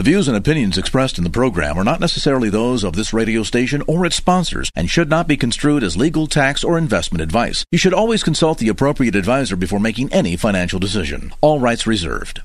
The views and opinions expressed in the program are not necessarily those of this radio station or its sponsors and should not be construed as legal, tax, or investment advice. You should always consult the appropriate advisor before making any financial decision. All rights reserved.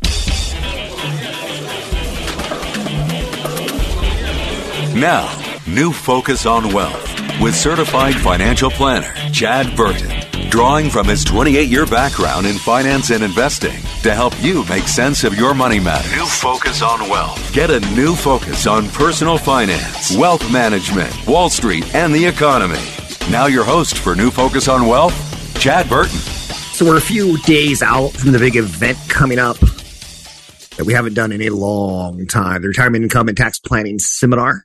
Now, new focus on wealth with certified financial planner Chad Burton, drawing from his 28 year background in finance and investing to help you make sense of your money matters. New focus on wealth. Get a new focus on personal finance, wealth management, Wall Street, and the economy. Now, your host for New Focus on Wealth, Chad Burton. So, we're a few days out from the big event coming up that we haven't done in a long time the Retirement Income and Tax Planning Seminar.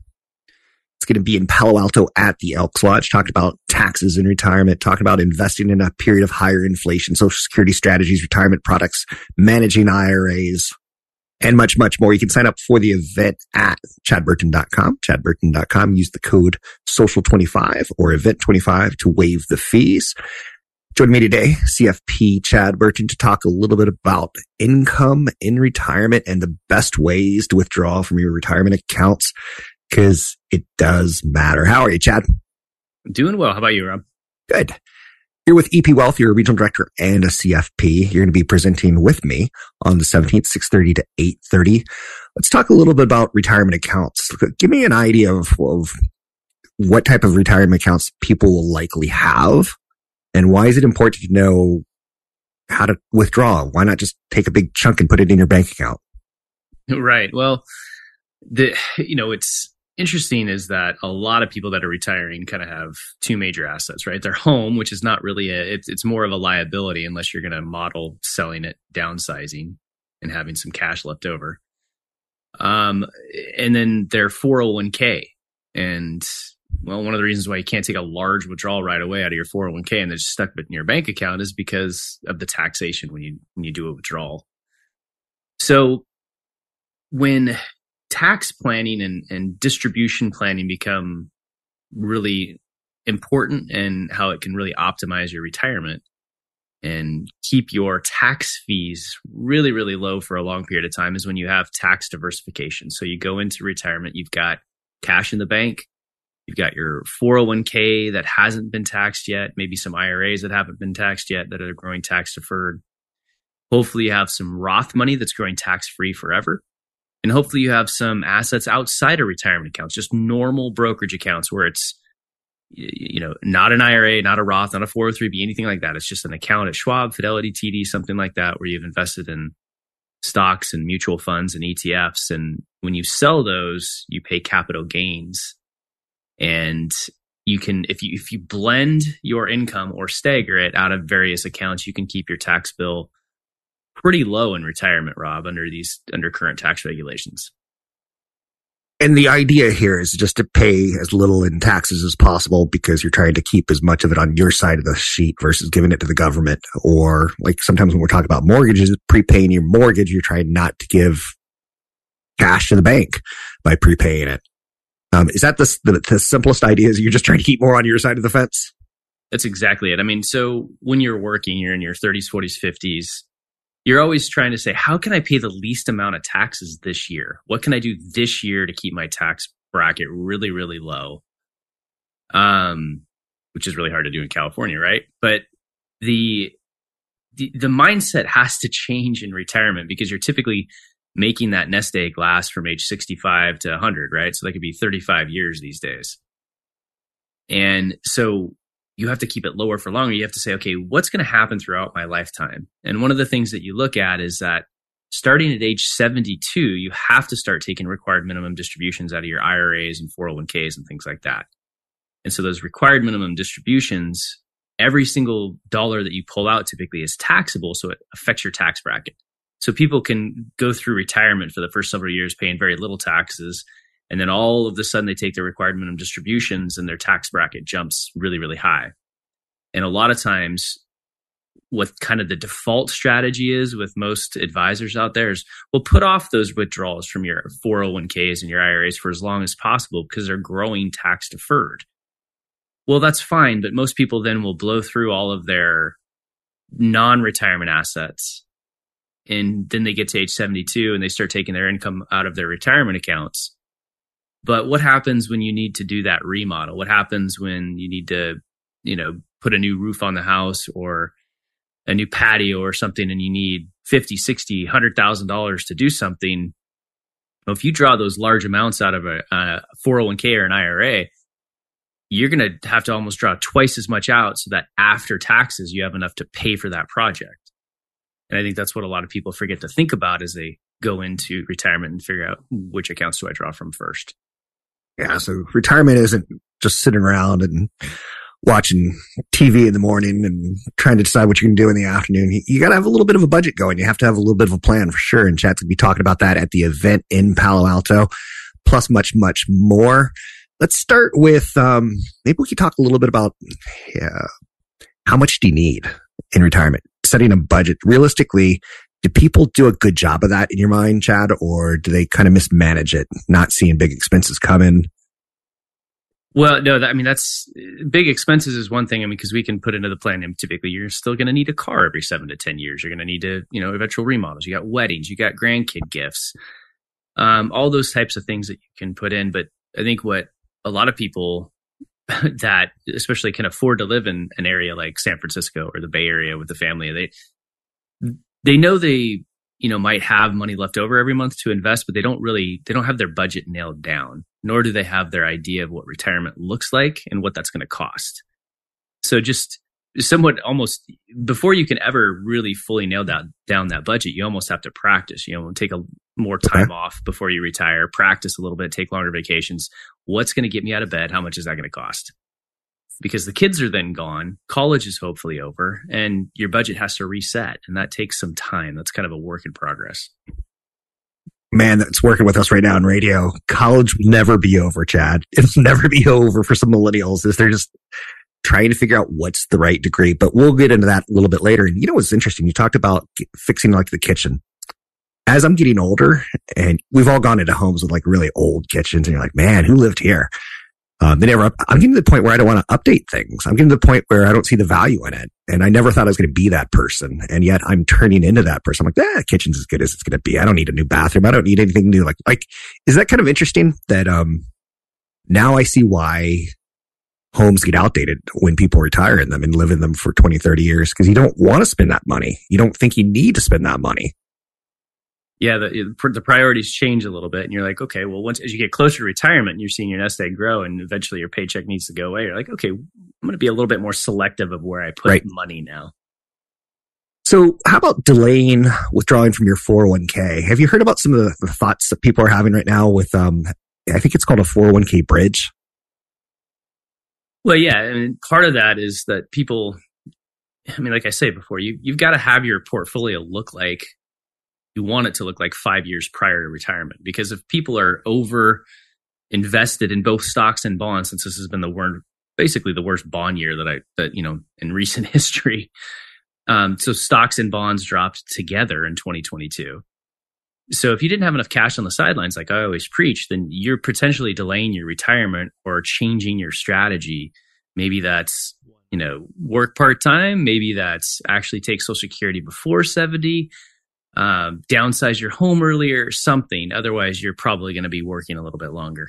Going to be in Palo Alto at the Elks Lodge, talking about taxes in retirement, talking about investing in a period of higher inflation, social security strategies, retirement products, managing IRAs, and much, much more. You can sign up for the event at chadburton.com, chadburton.com. Use the code social25 or event25 to waive the fees. Joining me today, CFP Chad Burton, to talk a little bit about income in retirement and the best ways to withdraw from your retirement accounts because it does matter. How are you, Chad? Doing well. How about you, Rob? Good. You're with EP Wealth. You're a regional director and a CFP. You're going to be presenting with me on the 17th, 6.30 to 8.30. Let's talk a little bit about retirement accounts. Give me an idea of, of what type of retirement accounts people will likely have and why is it important to know how to withdraw? Why not just take a big chunk and put it in your bank account? Right. Well, the, you know, it's, interesting is that a lot of people that are retiring kind of have two major assets, right? Their home, which is not really a, it's, it's more of a liability unless you're going to model selling it, downsizing and having some cash left over. Um, and then their 401k. And well, one of the reasons why you can't take a large withdrawal right away out of your 401k and then just stuck in your bank account is because of the taxation when you, when you do a withdrawal. So when tax planning and, and distribution planning become really important and how it can really optimize your retirement and keep your tax fees really, really low for a long period of time is when you have tax diversification. So you go into retirement, you've got cash in the bank, you've got your 401k that hasn't been taxed yet, maybe some IRAs that haven't been taxed yet that are growing tax deferred. Hopefully, you have some Roth money that's growing tax free forever. And hopefully you have some assets outside of retirement accounts, just normal brokerage accounts where it's, you know, not an IRA, not a Roth, not a 403b, anything like that. It's just an account at Schwab, Fidelity, TD, something like that, where you've invested in stocks and mutual funds and ETFs. And when you sell those, you pay capital gains. And you can, if you, if you blend your income or stagger it out of various accounts, you can keep your tax bill pretty low in retirement, Rob, under these under current tax regulations. And the idea here is just to pay as little in taxes as possible because you're trying to keep as much of it on your side of the sheet versus giving it to the government. Or like sometimes when we're talking about mortgages, prepaying your mortgage, you're trying not to give cash to the bank by prepaying it. Um, is that the, the, the simplest idea? Is you're just trying to keep more on your side of the fence? That's exactly it. I mean, so when you're working, you're in your 30s, 40s, 50s you're always trying to say, how can I pay the least amount of taxes this year? What can I do this year to keep my tax bracket really, really low? Um, which is really hard to do in California, right? But the, the, the mindset has to change in retirement because you're typically making that nest egg last from age 65 to 100, right? So that could be 35 years these days. And so you have to keep it lower for longer. You have to say, okay, what's going to happen throughout my lifetime? And one of the things that you look at is that starting at age 72, you have to start taking required minimum distributions out of your IRAs and 401ks and things like that. And so those required minimum distributions, every single dollar that you pull out typically is taxable. So it affects your tax bracket. So people can go through retirement for the first several years paying very little taxes. And then all of a sudden they take their required minimum distributions and their tax bracket jumps really, really high. And a lot of times what kind of the default strategy is with most advisors out there is well put off those withdrawals from your 401ks and your IRAs for as long as possible because they're growing tax deferred. Well, that's fine, but most people then will blow through all of their non-retirement assets and then they get to age 72 and they start taking their income out of their retirement accounts. But what happens when you need to do that remodel? What happens when you need to, you know, put a new roof on the house or a new patio or something and you need 50, 60, $100,000 to do something? Well, if you draw those large amounts out of a, a 401k or an IRA, you're going to have to almost draw twice as much out so that after taxes, you have enough to pay for that project. And I think that's what a lot of people forget to think about as they go into retirement and figure out which accounts do I draw from first. Yeah. So retirement isn't just sitting around and watching TV in the morning and trying to decide what you can do in the afternoon. You, got to have a little bit of a budget going. You have to have a little bit of a plan for sure. And Chad's going to be talking about that at the event in Palo Alto, plus much, much more. Let's start with, um, maybe we could talk a little bit about, yeah, how much do you need in retirement? Setting a budget realistically. Do people do a good job of that in your mind, Chad, or do they kind of mismanage it, not seeing big expenses coming? Well, no, that, I mean, that's big expenses is one thing. I mean, because we can put into the plan, and typically you're still going to need a car every seven to 10 years. You're going to need to, you know, eventual remodels. You got weddings, you got grandkid gifts, um, all those types of things that you can put in. But I think what a lot of people that especially can afford to live in an area like San Francisco or the Bay Area with the family, they, they know they you know might have money left over every month to invest but they don't really they don't have their budget nailed down nor do they have their idea of what retirement looks like and what that's going to cost. So just somewhat almost before you can ever really fully nail down down that budget you almost have to practice you know take a more time okay. off before you retire practice a little bit take longer vacations. What's going to get me out of bed? How much is that going to cost because the kids are then gone, college is hopefully over, and your budget has to reset. And that takes some time. That's kind of a work in progress. Man, that's working with us right now in radio. College will never be over, Chad. It'll never be over for some millennials. Is they're just trying to figure out what's the right degree. But we'll get into that a little bit later. And you know what's interesting? You talked about fixing like the kitchen. As I'm getting older, and we've all gone into homes with like really old kitchens, and you're like, man, who lived here? Um, they never, I'm getting to the point where I don't want to update things. I'm getting to the point where I don't see the value in it. And I never thought I was going to be that person. And yet I'm turning into that person. I'm like, yeah, kitchen's as good as it's going to be. I don't need a new bathroom. I don't need anything new. Like, like, is that kind of interesting that, um, now I see why homes get outdated when people retire in them and live in them for 20, 30 years because you don't want to spend that money. You don't think you need to spend that money yeah, the, the priorities change a little bit, and you're like, okay, well, once as you get closer to retirement, and you're seeing your nest egg grow, and eventually your paycheck needs to go away. You're like, okay, I'm going to be a little bit more selective of where I put right. money now. So, how about delaying withdrawing from your 401k? Have you heard about some of the, the thoughts that people are having right now with, um, I think it's called a 401k bridge? Well, yeah, mean, part of that is that people, I mean, like I say before, you you've got to have your portfolio look like want it to look like five years prior to retirement. Because if people are over invested in both stocks and bonds, since this has been the worst, basically the worst bond year that I, that, you know, in recent history. Um, so stocks and bonds dropped together in 2022. So if you didn't have enough cash on the sidelines, like I always preach, then you're potentially delaying your retirement or changing your strategy. Maybe that's, you know, work part time. Maybe that's actually take social security before 70 um, downsize your home earlier or something. Otherwise, you're probably going to be working a little bit longer.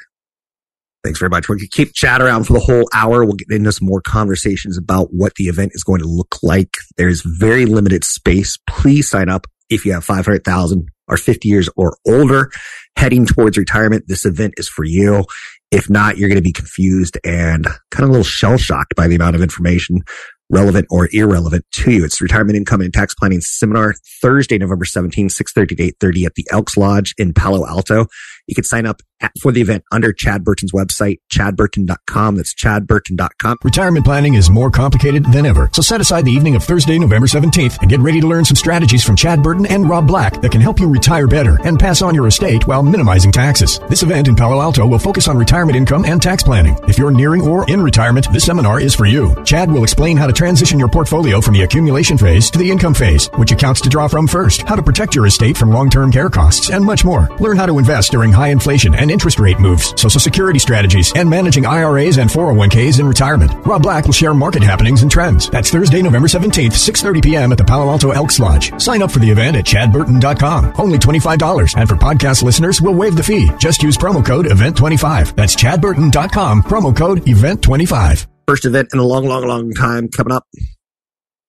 Thanks very much. Going to keep Chad around for the whole hour. We'll get into some more conversations about what the event is going to look like. There's very limited space. Please sign up if you have 500,000 or 50 years or older heading towards retirement. This event is for you. If not, you're going to be confused and kind of a little shell shocked by the amount of information relevant or irrelevant to you. It's retirement income and tax planning seminar Thursday, November 17, 630 to 830 at the Elks Lodge in Palo Alto. You can sign up at, for the event under Chad Burton's website, chadburton.com. That's chadburton.com. Retirement planning is more complicated than ever. So set aside the evening of Thursday, November 17th and get ready to learn some strategies from Chad Burton and Rob Black that can help you retire better and pass on your estate while minimizing taxes. This event in Palo Alto will focus on retirement income and tax planning. If you're nearing or in retirement, this seminar is for you. Chad will explain how to transition your portfolio from the accumulation phase to the income phase, which accounts to draw from first, how to protect your estate from long-term care costs, and much more. Learn how to invest during high inflation and interest rate moves, social security strategies, and managing IRAs and 401ks in retirement. Rob Black will share market happenings and trends. That's Thursday, November 17th, 6.30 p.m. at the Palo Alto Elks Lodge. Sign up for the event at chadburton.com. Only $25. And for podcast listeners, we'll waive the fee. Just use promo code EVENT25. That's chadburton.com, promo code EVENT25. First event in a long, long, long time coming up.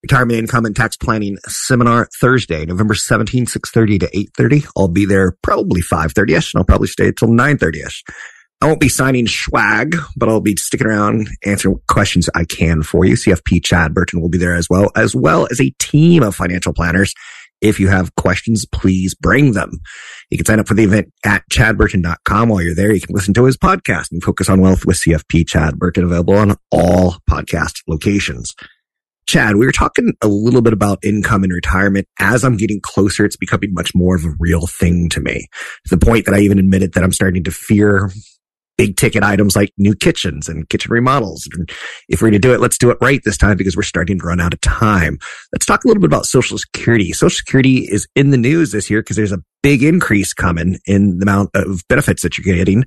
Retirement Income and Tax Planning Seminar Thursday, November 17th, 6.30 to 8.30. I'll be there probably 5.30ish and I'll probably stay until 9.30ish. I won't be signing swag, but I'll be sticking around answering questions I can for you. CFP Chad Burton will be there as well, as well as a team of financial planners. If you have questions, please bring them. You can sign up for the event at chadburton.com. While you're there, you can listen to his podcast and focus on wealth with CFP Chad Burton available on all podcast locations. Chad, we were talking a little bit about income and retirement. As I'm getting closer, it's becoming much more of a real thing to me to the point that I even admitted that I'm starting to fear big ticket items like new kitchens and kitchen remodels. And if we're going to do it, let's do it right this time because we're starting to run out of time. Let's talk a little bit about Social Security. Social Security is in the news this year because there's a big increase coming in the amount of benefits that you're getting.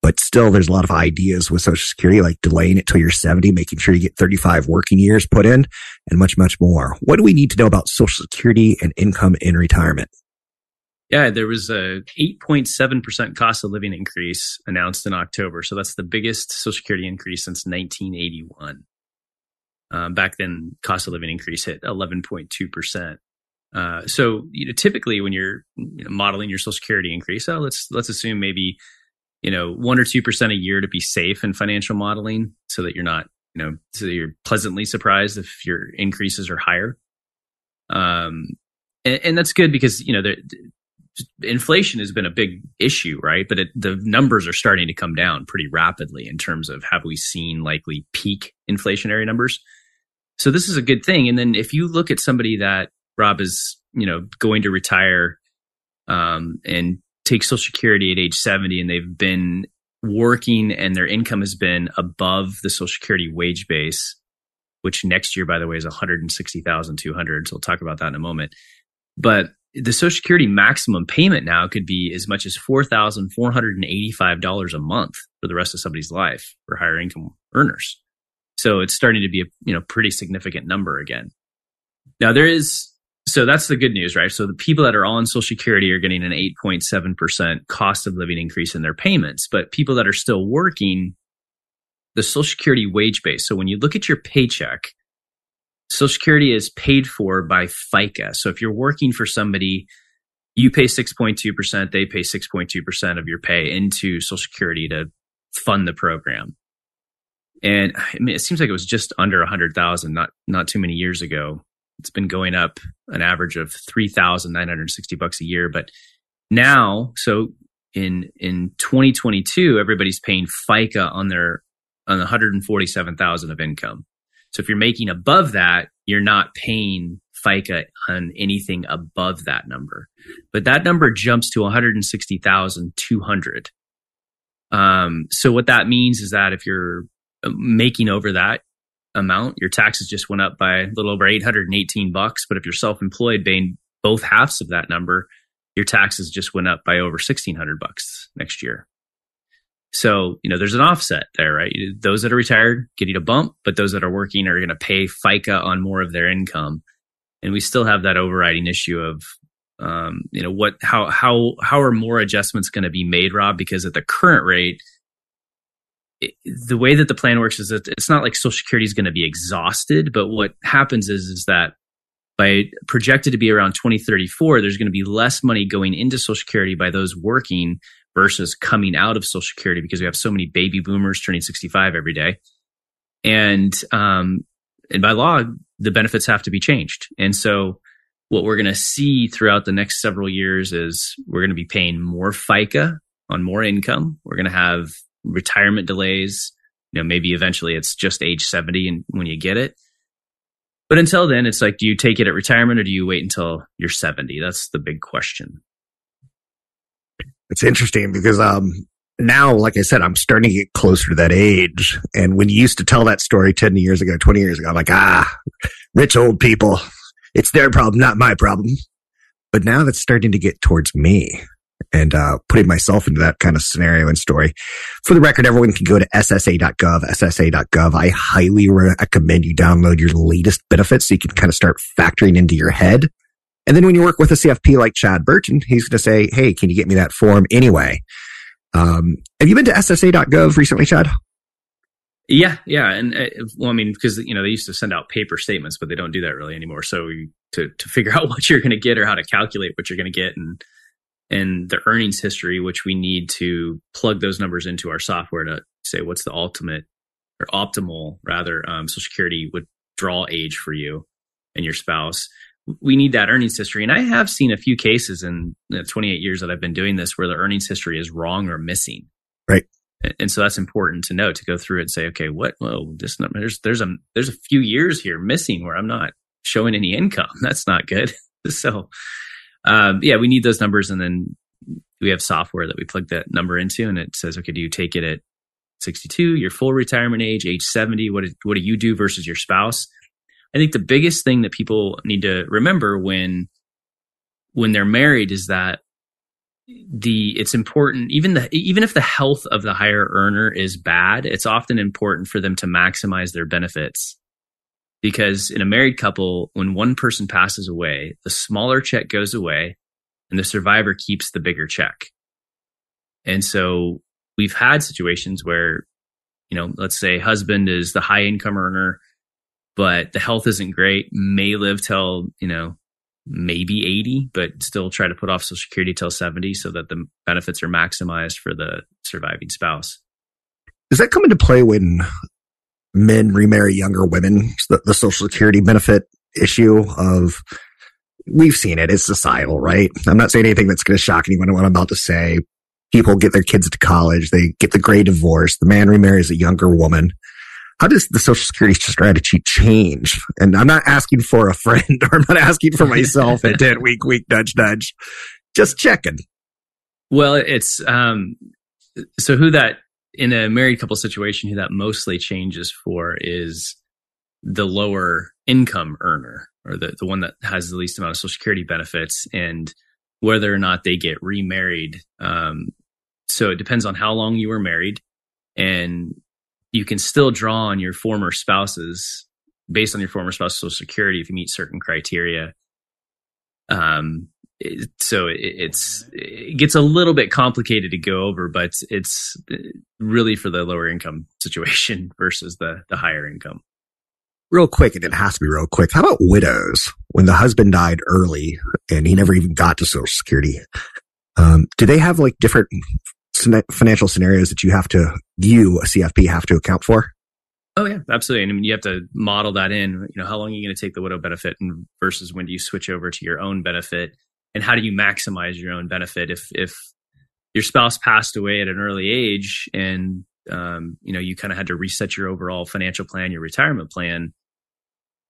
But still, there's a lot of ideas with Social Security, like delaying it till you're 70, making sure you get 35 working years put in, and much, much more. What do we need to know about Social Security and income in retirement? Yeah, there was a 8.7% cost of living increase announced in October. So that's the biggest Social Security increase since 1981. Um, back then, cost of living increase hit 11.2%. Uh, so you know, typically when you're you know, modeling your Social Security increase, oh, let's let's assume maybe you know one or two percent a year to be safe in financial modeling, so that you're not you know so you're pleasantly surprised if your increases are higher. Um, and, and that's good because you know there, inflation has been a big issue, right? But it, the numbers are starting to come down pretty rapidly in terms of have we seen likely peak inflationary numbers. So this is a good thing. And then if you look at somebody that Rob is, you know, going to retire um, and take Social Security at age 70 and they've been working and their income has been above the Social Security wage base, which next year, by the way, is 160,200. So we'll talk about that in a moment. But the Social Security maximum payment now could be as much as $4,485 a month for the rest of somebody's life for higher income earners. So it's starting to be a you know pretty significant number again. Now there is so that's the good news, right? So the people that are on Social Security are getting an 8.7% cost of living increase in their payments, but people that are still working, the Social Security wage base. So when you look at your paycheck, Social Security is paid for by FICA. So if you're working for somebody, you pay 6.2%, they pay 6.2% of your pay into Social Security to fund the program. And I mean, it seems like it was just under 100,000 not not too many years ago. It's been going up an average of 3,960 bucks a year, but now, so in in 2022, everybody's paying FICA on their on 147,000 of income. So if you're making above that, you're not paying FICA on anything above that number. But that number jumps to 160,200. Um, so what that means is that if you're uh, making over that amount, your taxes just went up by a little over 818 bucks. But if you're self-employed paying both halves of that number, your taxes just went up by over 1600 bucks next year. So, you know, there's an offset there, right? Those that are retired getting a bump, but those that are working are going to pay FICA on more of their income. And we still have that overriding issue of, um, you know, what, how, how, how are more adjustments going to be made, Rob? Because at the current rate, the way that the plan works is that it's not like Social Security is going to be exhausted, but what happens is, is that by projected to be around 2034, there's going to be less money going into Social Security by those working versus coming out of Social Security because we have so many baby boomers turning 65 every day. And um, and by law, the benefits have to be changed. And so what we're going to see throughout the next several years is we're going to be paying more FICA on more income. We're going to have retirement delays. You know, maybe eventually it's just age 70 and when you get it. But until then, it's like, do you take it at retirement or do you wait until you're 70? That's the big question. It's interesting because um, now, like I said, I'm starting to get closer to that age. And when you used to tell that story 10 years ago, 20 years ago, I'm like, ah, rich old people. It's their problem, not my problem. But now that's starting to get towards me and uh, putting myself into that kind of scenario and story. For the record, everyone can go to ssa.gov, ssa.gov. I highly recommend you download your latest benefits so you can kind of start factoring into your head. And then when you work with a CFP like Chad Burton, he's going to say, Hey, can you get me that form anyway? Um, have you been to ssa.gov recently, Chad? Yeah, yeah, and uh, well, I mean, because you know they used to send out paper statements, but they don't do that really anymore. So to to figure out what you're going to get or how to calculate what you're going to get, and and the earnings history, which we need to plug those numbers into our software to say what's the ultimate or optimal rather um, Social Security withdrawal age for you and your spouse. We need that earnings history, and I have seen a few cases in the 28 years that I've been doing this where the earnings history is wrong or missing. Right. And so that's important to know to go through and say, okay, what? Well, this number, there's there's a there's a few years here missing where I'm not showing any income. That's not good. so um, yeah, we need those numbers, and then we have software that we plug that number into, and it says, okay, do you take it at 62, your full retirement age, age 70? What what do you do versus your spouse? I think the biggest thing that people need to remember when when they're married is that the it's important even the even if the health of the higher earner is bad it's often important for them to maximize their benefits because in a married couple, when one person passes away, the smaller check goes away and the survivor keeps the bigger check. And so we've had situations where, you know, let's say husband is the high income earner, but the health isn't great, may live till, you know, maybe 80, but still try to put off Social Security till 70 so that the benefits are maximized for the surviving spouse. Does that come into play when men remarry younger women, the, the social security benefit issue of we've seen it. It's societal, right? I'm not saying anything that's going to shock anyone. What I'm about to say, people get their kids to college. They get the gray divorce. The man remarries a younger woman. How does the social security strategy change? And I'm not asking for a friend or I'm not asking for myself at 10 week, week, nudge, nudge. Just checking. Well, it's, um, so who that in a married couple situation, who that mostly changes for is the lower income earner or the, the one that has the least amount of social security benefits and whether or not they get remarried. Um, so it depends on how long you were married and you can still draw on your former spouses based on your former spouse's social security if you meet certain criteria. Um, so it's it gets a little bit complicated to go over, but it's really for the lower income situation versus the the higher income. Real quick, and it has to be real quick. How about widows? When the husband died early and he never even got to Social Security, um, do they have like different financial scenarios that you have to you a CFP have to account for? Oh yeah, absolutely. And I mean, you have to model that in. You know, how long are you going to take the widow benefit, and versus when do you switch over to your own benefit? And how do you maximize your own benefit? If if your spouse passed away at an early age and um, you know you kind of had to reset your overall financial plan your retirement plan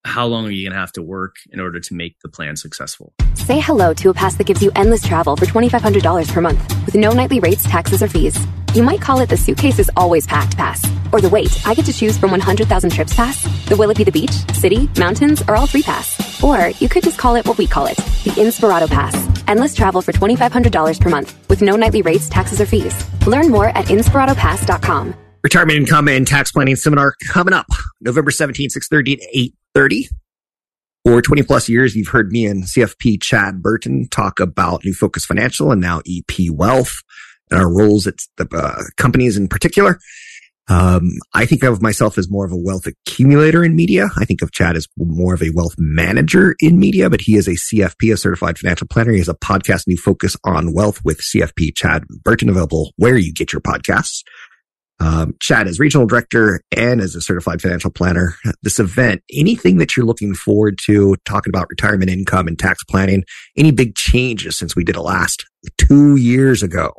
how long are you going to have to work in order to make the plan successful? Say hello to a pass that gives you endless travel for $2500 per month with no nightly rates taxes or fees you might call it the suitcase is always packed pass or the wait i get to choose from 100000 trips pass the will it be the beach city mountains or all three pass or you could just call it what we call it the Inspirato Pass. Endless travel for $2,500 per month with no nightly rates, taxes, or fees. Learn more at inspiratopass.com. Retirement income and tax planning seminar coming up November 17th, 6.30 to 8.30. For 20 plus years, you've heard me and CFP Chad Burton talk about New Focus Financial and now EP Wealth our roles at the uh, companies in particular. Um, I think of myself as more of a wealth accumulator in media. I think of Chad as more of a wealth manager in media, but he is a CFP, a certified financial planner. He has a podcast, New Focus on Wealth with CFP Chad Burton, available where you get your podcasts. Um, Chad is regional director and as a certified financial planner. This event, anything that you're looking forward to talking about retirement income and tax planning, any big changes since we did it last two years ago?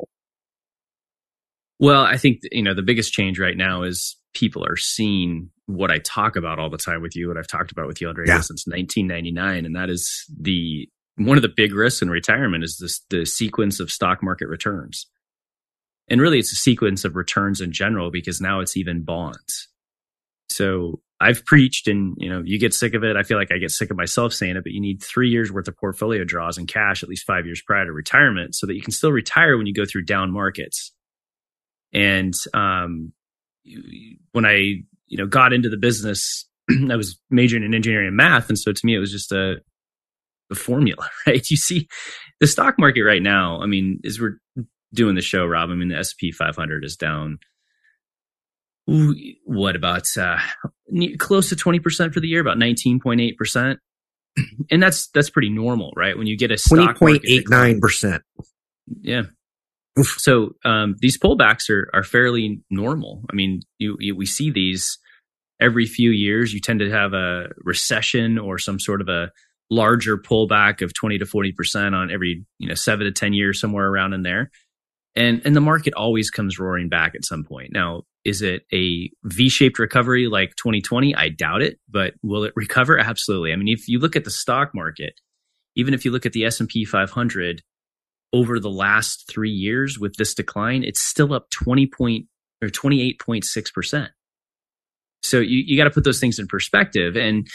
Well, I think you know the biggest change right now is people are seeing what I talk about all the time with you, what I've talked about with you radio yeah. since 1999, and that is the one of the big risks in retirement is this the sequence of stock market returns. And really, it's a sequence of returns in general because now it's even bonds. So I've preached, and you know, you get sick of it. I feel like I get sick of myself saying it, but you need three years worth of portfolio draws in cash, at least five years prior to retirement, so that you can still retire when you go through down markets. And um, when I you know got into the business, I was majoring in engineering and math, and so to me it was just a, a formula, right? You see, the stock market right now. I mean, as we're doing the show, Rob, I mean the SP 500 is down. What about uh, close to twenty percent for the year? About nineteen point eight percent, and that's that's pretty normal, right? When you get a twenty point eight nine percent, yeah, Oof. So um, these pullbacks are are fairly normal. I mean, you, you, we see these every few years. You tend to have a recession or some sort of a larger pullback of twenty to forty percent on every you know seven to ten years, somewhere around in there. And and the market always comes roaring back at some point. Now, is it a V-shaped recovery like 2020? I doubt it, but will it recover? Absolutely. I mean, if you look at the stock market, even if you look at the S&P 500, over the last three years with this decline, it's still up 20 point or 28.6%. So you, you got to put those things in perspective. And,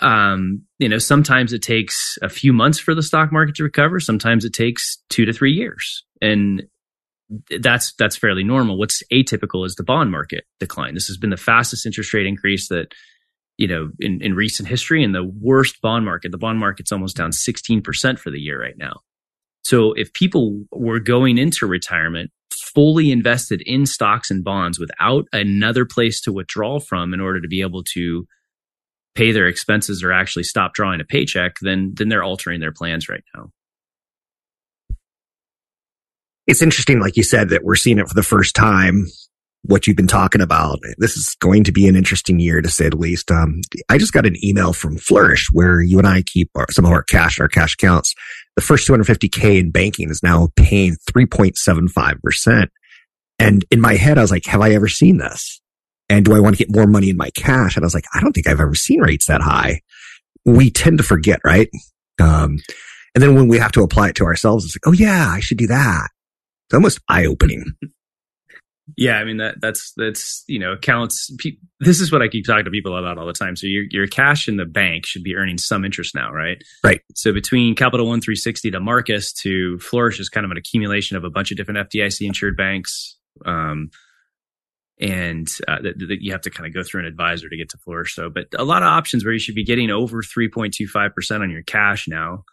um, you know, sometimes it takes a few months for the stock market to recover. Sometimes it takes two to three years. And that's, that's fairly normal. What's atypical is the bond market decline. This has been the fastest interest rate increase that, you know, in, in recent history and the worst bond market. The bond market's almost down 16% for the year right now. So if people were going into retirement fully invested in stocks and bonds without another place to withdraw from in order to be able to pay their expenses or actually stop drawing a paycheck, then then they're altering their plans right now. It's interesting, like you said, that we're seeing it for the first time what you've been talking about. This is going to be an interesting year to say the least. Um, I just got an email from Flourish where you and I keep our, some of our cash, our cash accounts. The first 250k in banking is now paying 3.75%. And in my head, I was like, have I ever seen this? And do I want to get more money in my cash? And I was like, I don't think I've ever seen rates that high. We tend to forget, right? Um, and then when we have to apply it to ourselves, it's like, oh yeah, I should do that. It's almost eye opening. Yeah, I mean that that's that's you know accounts. Pe- this is what I keep talking to people about all the time. So your your cash in the bank should be earning some interest now, right? Right. So between Capital One 360 to Marcus to Flourish is kind of an accumulation of a bunch of different FDIC insured banks. Um, and uh, that, that, you have to kind of go through an advisor to get to Flourish. So, but a lot of options where you should be getting over 3.25% on your cash now.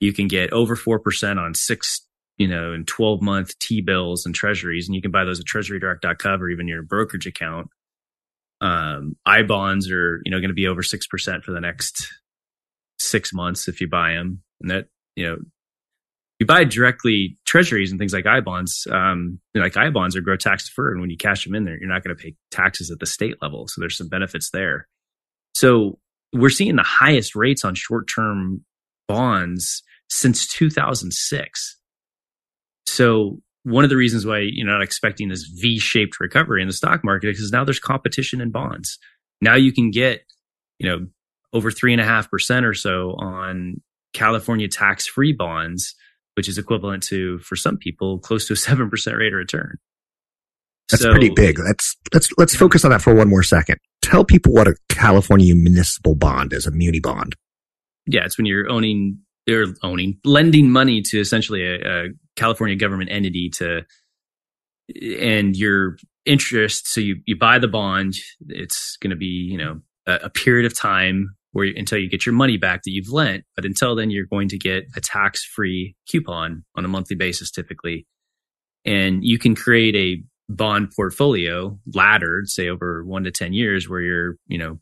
You can get over 4% on six you know, in 12 month T bills and treasuries, and you can buy those at treasurydirect.gov or even your brokerage account. Um, I bonds are, you know, going to be over 6% for the next six months if you buy them. And that, you know, you buy directly treasuries and things like I bonds, um, you know, like I bonds are grow tax deferred. And when you cash them in there, you're not going to pay taxes at the state level. So there's some benefits there. So we're seeing the highest rates on short term bonds since 2006. So one of the reasons why you're not expecting this V-shaped recovery in the stock market is because now there's competition in bonds. Now you can get, you know, over three and a half percent or so on California tax-free bonds, which is equivalent to, for some people, close to a seven percent rate of return. That's so, pretty big. Let's let's let's focus on that for one more second. Tell people what a California municipal bond is, a muni bond. Yeah, it's when you're owning or owning lending money to essentially a, a California government entity to and your interest so you you buy the bond it's going to be you know a, a, period of time where until you get your money back that you've lent but until then you're going to get a tax free coupon on a monthly basis typically. And you can create a bond portfolio laddered say over 1 to 10 years where you're you know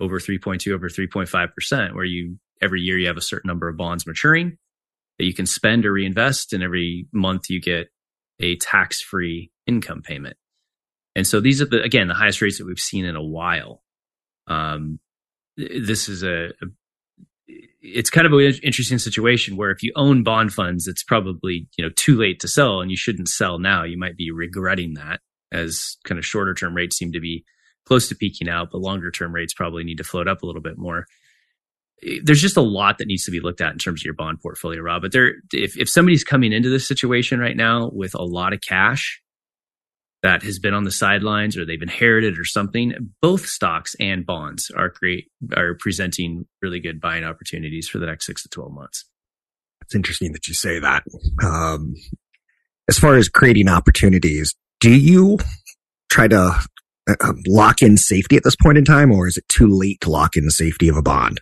over 3.2 over 3.5% where you every year you have a certain number of bonds maturing that you can spend or reinvest, and every month you get a tax free income payment. And so these are the again the highest rates that we've seen in a while. Um, this is a, a it's kind of an interesting situation where if you own bond funds, it's probably you know too late to sell, and you shouldn't sell now. You might be regretting that as kind of shorter term rates seem to be close to peaking out, but longer term rates probably need to float up a little bit more. There's just a lot that needs to be looked at in terms of your bond portfolio, Rob. But there, if if somebody's coming into this situation right now with a lot of cash, that has been on the sidelines or they've inherited or something, both stocks and bonds are great, are presenting really good buying opportunities for the next six to 12 months. It's interesting that you say that. Um, as far as creating opportunities, do you try to uh, um, lock in safety at this point in time, or is it too late to lock in the safety of a bond?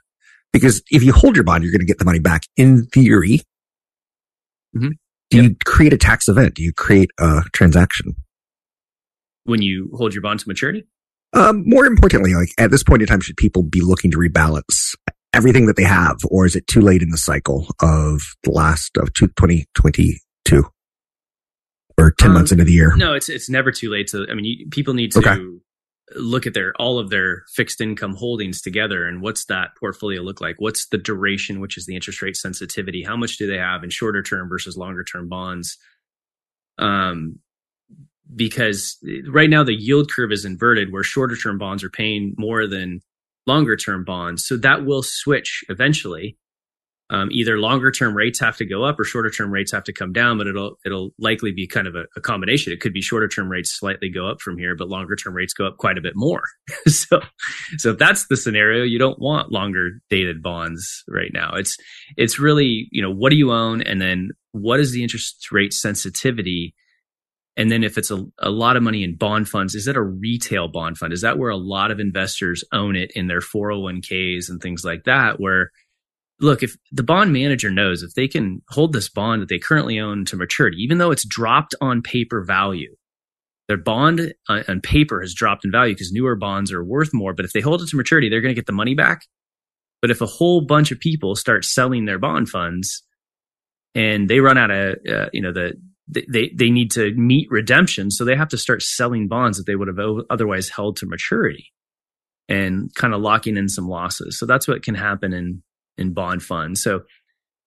Because if you hold your bond, you're going to get the money back in theory. Mm-hmm. Do yep. you create a tax event? Do you create a transaction? when you hold your bond to maturity? Um, more importantly, like at this point in time, should people be looking to rebalance everything that they have, or is it too late in the cycle of the last of 2022 or 10 um, months into the year? No, it's, it's never too late to, I mean, you, people need to okay. Look at their, all of their fixed income holdings together and what's that portfolio look like? What's the duration, which is the interest rate sensitivity? How much do they have in shorter term versus longer term bonds? Um, because right now the yield curve is inverted where shorter term bonds are paying more than longer term bonds. So that will switch eventually. Um, either longer term rates have to go up or shorter term rates have to come down, but it'll it'll likely be kind of a, a combination. It could be shorter term rates slightly go up from here, but longer term rates go up quite a bit more. so so if that's the scenario, you don't want longer dated bonds right now. It's it's really you know what do you own, and then what is the interest rate sensitivity and then if it's a, a lot of money in bond funds, is that a retail bond fund? Is that where a lot of investors own it in their 401ks and things like that? Where, look, if the bond manager knows if they can hold this bond that they currently own to maturity, even though it's dropped on paper value, their bond on paper has dropped in value because newer bonds are worth more. But if they hold it to maturity, they're going to get the money back. But if a whole bunch of people start selling their bond funds and they run out of, uh, you know, the they they need to meet redemption, so they have to start selling bonds that they would have otherwise held to maturity, and kind of locking in some losses. So that's what can happen in in bond funds. So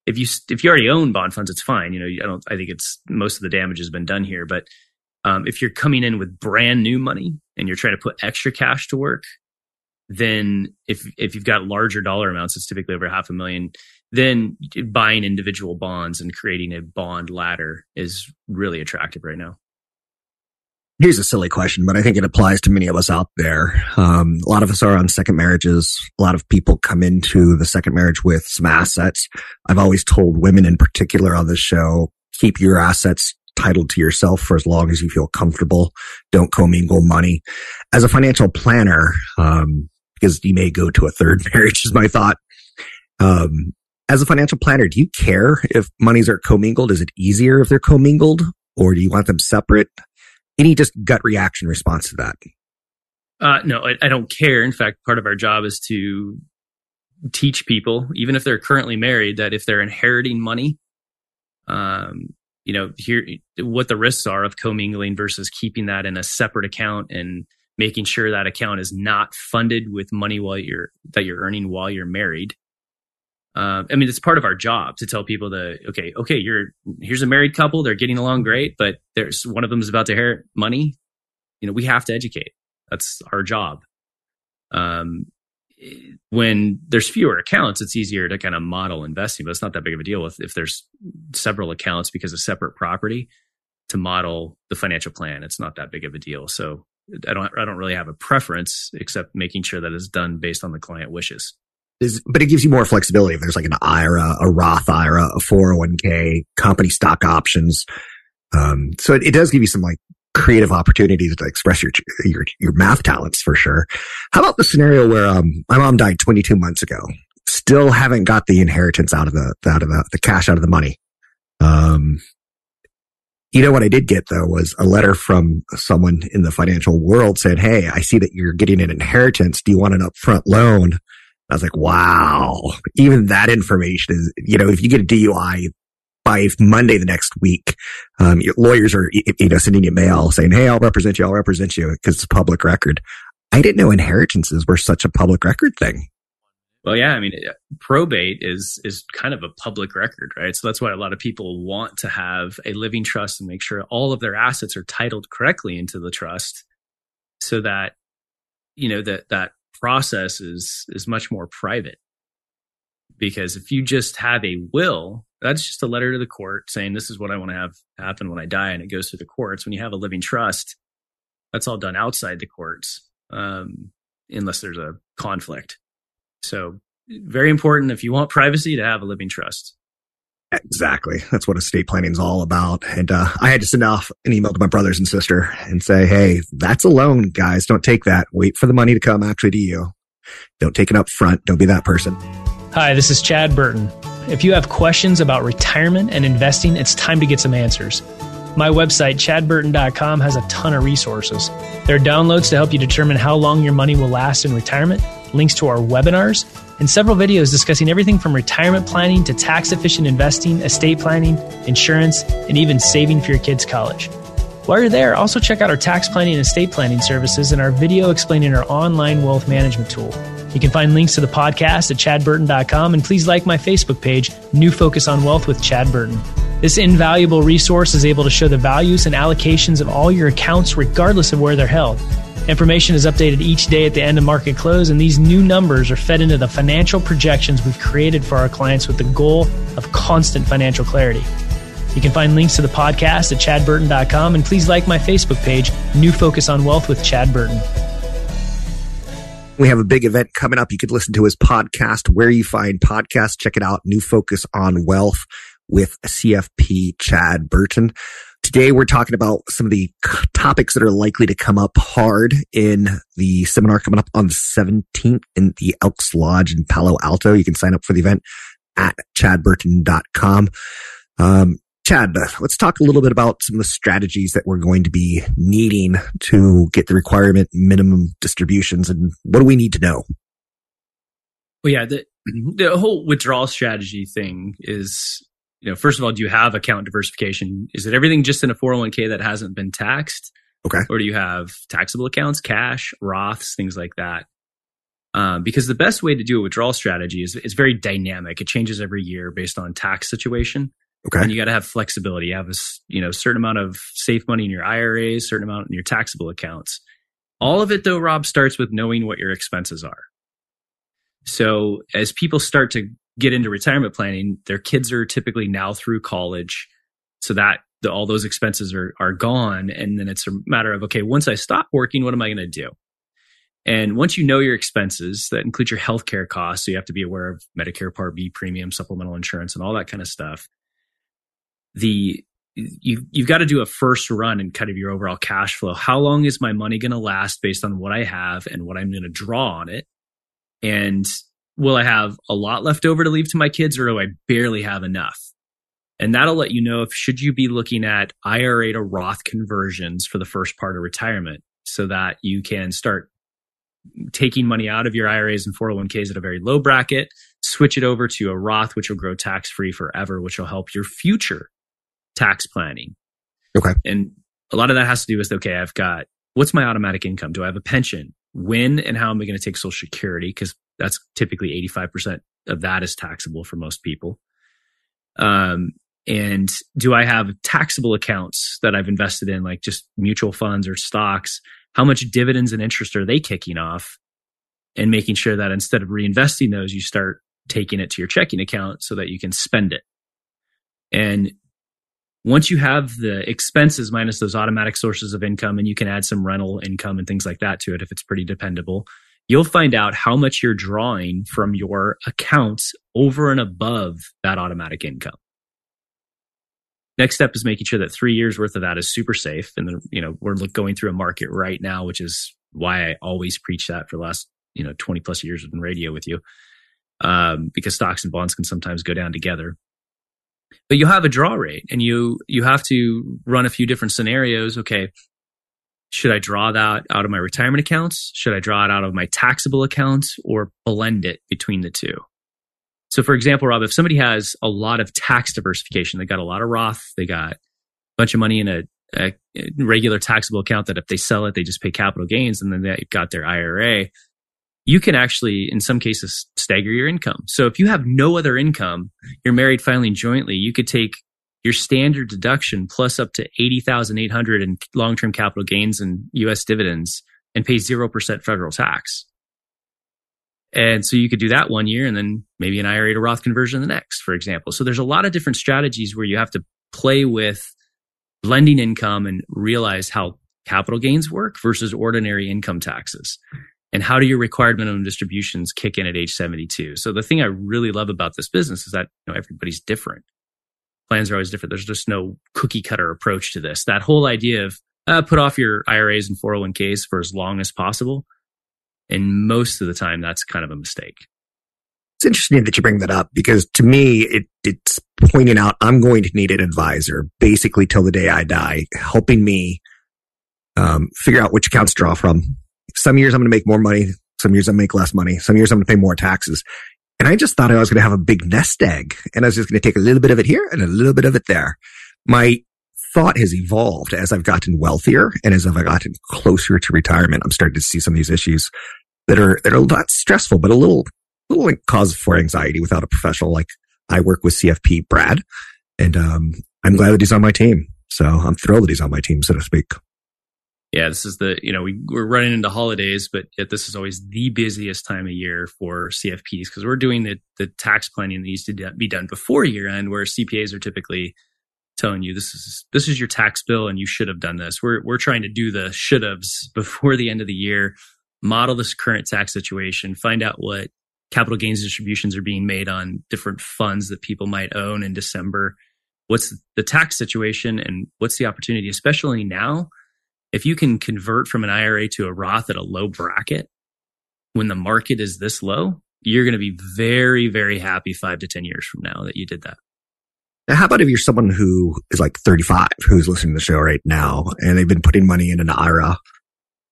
if you if you already own bond funds, it's fine. You know, I don't. I think it's most of the damage has been done here. But um, if you're coming in with brand new money and you're trying to put extra cash to work, then if if you've got larger dollar amounts, it's typically over half a million then buying individual bonds and creating a bond ladder is really attractive right now. Here's a silly question, but I think it applies to many of us out there. Um, a lot of us are on second marriages. A lot of people come into the second marriage with some assets. I've always told women in particular on this show, keep your assets titled to yourself for as long as you feel comfortable. Don't commingle money. As a financial planner, um, because you may go to a third marriage is my thought. Um, as a financial planner, do you care if monies are commingled? Is it easier if they're commingled or do you want them separate? Any just gut reaction response to that? Uh, no, I, I don't care. In fact, part of our job is to teach people, even if they're currently married, that if they're inheriting money, um, you know, here what the risks are of commingling versus keeping that in a separate account and making sure that account is not funded with money while you're that you're earning while you're married. Uh, I mean, it's part of our job to tell people that okay, okay, you're here's a married couple, they're getting along great, but there's one of them is about to inherit money. You know, we have to educate. That's our job. Um, when there's fewer accounts, it's easier to kind of model investing, but it's not that big of a deal if, if there's several accounts because of separate property to model the financial plan. It's not that big of a deal. So I don't, I don't really have a preference except making sure that it's done based on the client wishes but it gives you more flexibility if there's like an IRA, a Roth IRA, a 401k, company stock options. Um, so it, it does give you some like creative opportunities to express your, your, your math talents for sure. How about the scenario where, um, my mom died 22 months ago, still haven't got the inheritance out of the, out of the, the cash out of the money. Um, you know what I did get though was a letter from someone in the financial world said, Hey, I see that you're getting an inheritance. Do you want an upfront loan? I was like, wow, even that information is, you know, if you get a DUI by Monday the next week, um, your lawyers are, you know, sending you mail saying, Hey, I'll represent you. I'll represent you because it's public record. I didn't know inheritances were such a public record thing. Well, yeah, I mean, probate is is kind of a public record, right? So that's why a lot of people want to have a living trust and make sure all of their assets are titled correctly into the trust, so that you know that that process is is much more private. Because if you just have a will, that's just a letter to the court saying this is what I want to have happen when I die, and it goes through the courts. When you have a living trust, that's all done outside the courts, um, unless there's a conflict. So very important if you want privacy to have a living trust. Exactly. That's what estate planning is all about. And uh, I had to send off an email to my brothers and sister and say, hey, that's a loan, guys. Don't take that. Wait for the money to come actually to you. Don't take it up front. Don't be that person. Hi, this is Chad Burton. If you have questions about retirement and investing, it's time to get some answers. My website, chadburton.com, has a ton of resources. There are downloads to help you determine how long your money will last in retirement links to our webinars, and several videos discussing everything from retirement planning to tax efficient investing, estate planning, insurance, and even saving for your kids' college. While you're there, also check out our tax planning and estate planning services and our video explaining our online wealth management tool. You can find links to the podcast at chadburton.com and please like my Facebook page, New Focus on Wealth with Chad Burton. This invaluable resource is able to show the values and allocations of all your accounts regardless of where they're held. Information is updated each day at the end of market close, and these new numbers are fed into the financial projections we've created for our clients with the goal of constant financial clarity. You can find links to the podcast at chadburton.com, and please like my Facebook page, New Focus on Wealth with Chad Burton. We have a big event coming up. You could listen to his podcast where you find podcasts. Check it out. New Focus on Wealth with CFP Chad Burton. Today we're talking about some of the topics that are likely to come up hard in the seminar coming up on the 17th in the Elks Lodge in Palo Alto. You can sign up for the event at chadburton.com. Um, Chad, let's talk a little bit about some of the strategies that we're going to be needing to get the requirement minimum distributions and what do we need to know? Well, yeah, the, the whole withdrawal strategy thing is you know, first of all, do you have account diversification? Is it everything just in a 401k that hasn't been taxed? Okay. Or do you have taxable accounts, cash, Roths, things like that? Um, because the best way to do a withdrawal strategy is it's very dynamic. It changes every year based on tax situation. Okay. And you got to have flexibility. You have a you know certain amount of safe money in your IRAs, certain amount in your taxable accounts. All of it though, Rob, starts with knowing what your expenses are. So as people start to get into retirement planning, their kids are typically now through college. So that the, all those expenses are, are gone. And then it's a matter of, okay, once I stop working, what am I going to do? And once you know your expenses, that includes your healthcare costs. So you have to be aware of Medicare Part B premium, supplemental insurance, and all that kind of stuff. The you you've got to do a first run and kind of your overall cash flow. How long is my money going to last based on what I have and what I'm going to draw on it? And will I have a lot left over to leave to my kids or do I barely have enough? And that'll let you know if should you be looking at IRA to Roth conversions for the first part of retirement so that you can start taking money out of your IRAs and 401ks at a very low bracket, switch it over to a Roth, which will grow tax free forever, which will help your future tax planning. Okay. And a lot of that has to do with okay, I've got what's my automatic income? Do I have a pension? When and how am I going to take Social Security? Because that's typically 85% of that is taxable for most people. Um, and do I have taxable accounts that I've invested in, like just mutual funds or stocks? How much dividends and interest are they kicking off? And making sure that instead of reinvesting those, you start taking it to your checking account so that you can spend it. And once you have the expenses minus those automatic sources of income, and you can add some rental income and things like that to it if it's pretty dependable, you'll find out how much you're drawing from your accounts over and above that automatic income. Next step is making sure that three years worth of that is super safe. And then, you know, we're going through a market right now, which is why I always preach that for the last, you know, 20 plus years in radio with you. Um, because stocks and bonds can sometimes go down together. But you have a draw rate and you, you have to run a few different scenarios. Okay should I draw that out of my retirement accounts? Should I draw it out of my taxable accounts or blend it between the two? So, for example, Rob, if somebody has a lot of tax diversification, they got a lot of Roth, they got a bunch of money in a, a regular taxable account that if they sell it, they just pay capital gains, and then they've got their IRA. you can actually, in some cases, stagger your income. So if you have no other income, you're married filing jointly, you could take your standard deduction plus up to 80,800 in long-term capital gains and US dividends and pay 0% federal tax. And so you could do that one year and then maybe an IRA to Roth conversion the next, for example. So there's a lot of different strategies where you have to play with blending income and realize how capital gains work versus ordinary income taxes. And how do your required minimum distributions kick in at age 72? So the thing I really love about this business is that you know everybody's different. Plans are always different. There's just no cookie cutter approach to this. That whole idea of uh, put off your IRAs and 401ks for as long as possible. And most of the time, that's kind of a mistake. It's interesting that you bring that up because to me, it, it's pointing out I'm going to need an advisor basically till the day I die, helping me um, figure out which accounts to draw from. Some years I'm going to make more money. Some years I make less money. Some years I'm going to pay more taxes. And I just thought I was going to have a big nest egg and I was just going to take a little bit of it here and a little bit of it there. My thought has evolved as I've gotten wealthier and as I've gotten closer to retirement. I'm starting to see some of these issues that are, that are not stressful, but a little, little like cause for anxiety without a professional. Like I work with CFP Brad and, um, I'm glad that he's on my team. So I'm thrilled that he's on my team, so to speak. Yeah, this is the, you know, we, we're running into holidays, but this is always the busiest time of year for CFPs because we're doing the, the tax planning that needs to be done before year end, where CPAs are typically telling you this is this is your tax bill and you should have done this. We're we're trying to do the should haves before the end of the year, model this current tax situation, find out what capital gains distributions are being made on different funds that people might own in December. What's the tax situation and what's the opportunity, especially now? If you can convert from an IRA to a Roth at a low bracket when the market is this low, you're going to be very, very happy five to 10 years from now that you did that. Now, how about if you're someone who is like 35, who's listening to the show right now, and they've been putting money in an IRA,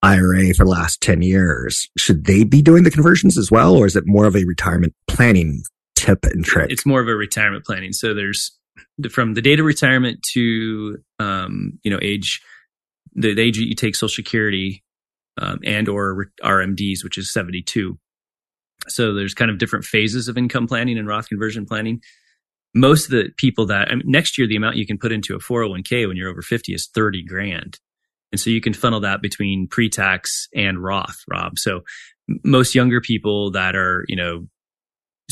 IRA for the last 10 years? Should they be doing the conversions as well, or is it more of a retirement planning tip and trick? It's more of a retirement planning. So there's from the date of retirement to, um, you know, age, the, age that you take Social Security um, and or RMDs, which is 72. So there's kind of different phases of income planning and Roth conversion planning. Most of the people that I mean, next year the amount you can put into a 401k when you're over 50 is 30 grand. And so you can funnel that between pre-tax and roth rob. So most younger people that are you know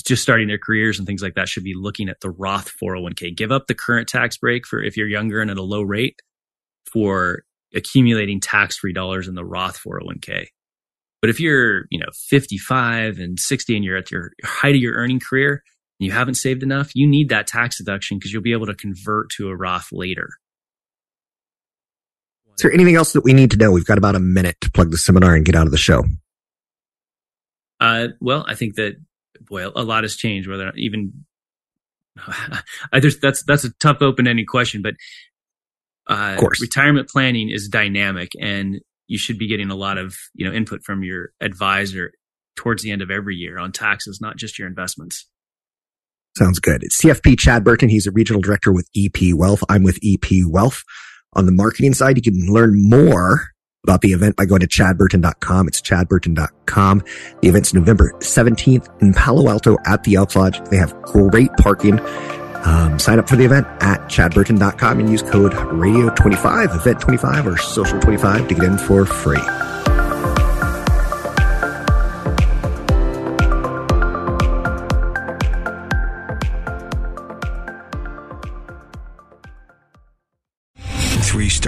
just starting their careers and things like that should be looking at the roth 401k give up the current tax break for if you're younger and at a low rate for accumulating tax-free dollars in the roth 401k but if you're you know 55 and 60 and you're at your height of your earning career you haven't saved enough, you need that tax deduction because you'll be able to convert to a Roth later. Is there anything else that we need to know? We've got about a minute to plug the seminar and get out of the show. Uh, well, I think that boy, a lot has changed. Whether even I just that's that's a tough open-ended question, but uh, of course. retirement planning is dynamic, and you should be getting a lot of you know input from your advisor towards the end of every year on taxes, not just your investments. Sounds good. It's CFP Chad Burton. He's a regional director with EP Wealth. I'm with EP Wealth. On the marketing side, you can learn more about the event by going to chadburton.com. It's chadburton.com. The event's November 17th in Palo Alto at the Elks Lodge. They have great parking. Um, sign up for the event at chadburton.com and use code radio25, event25 or social25 to get in for free.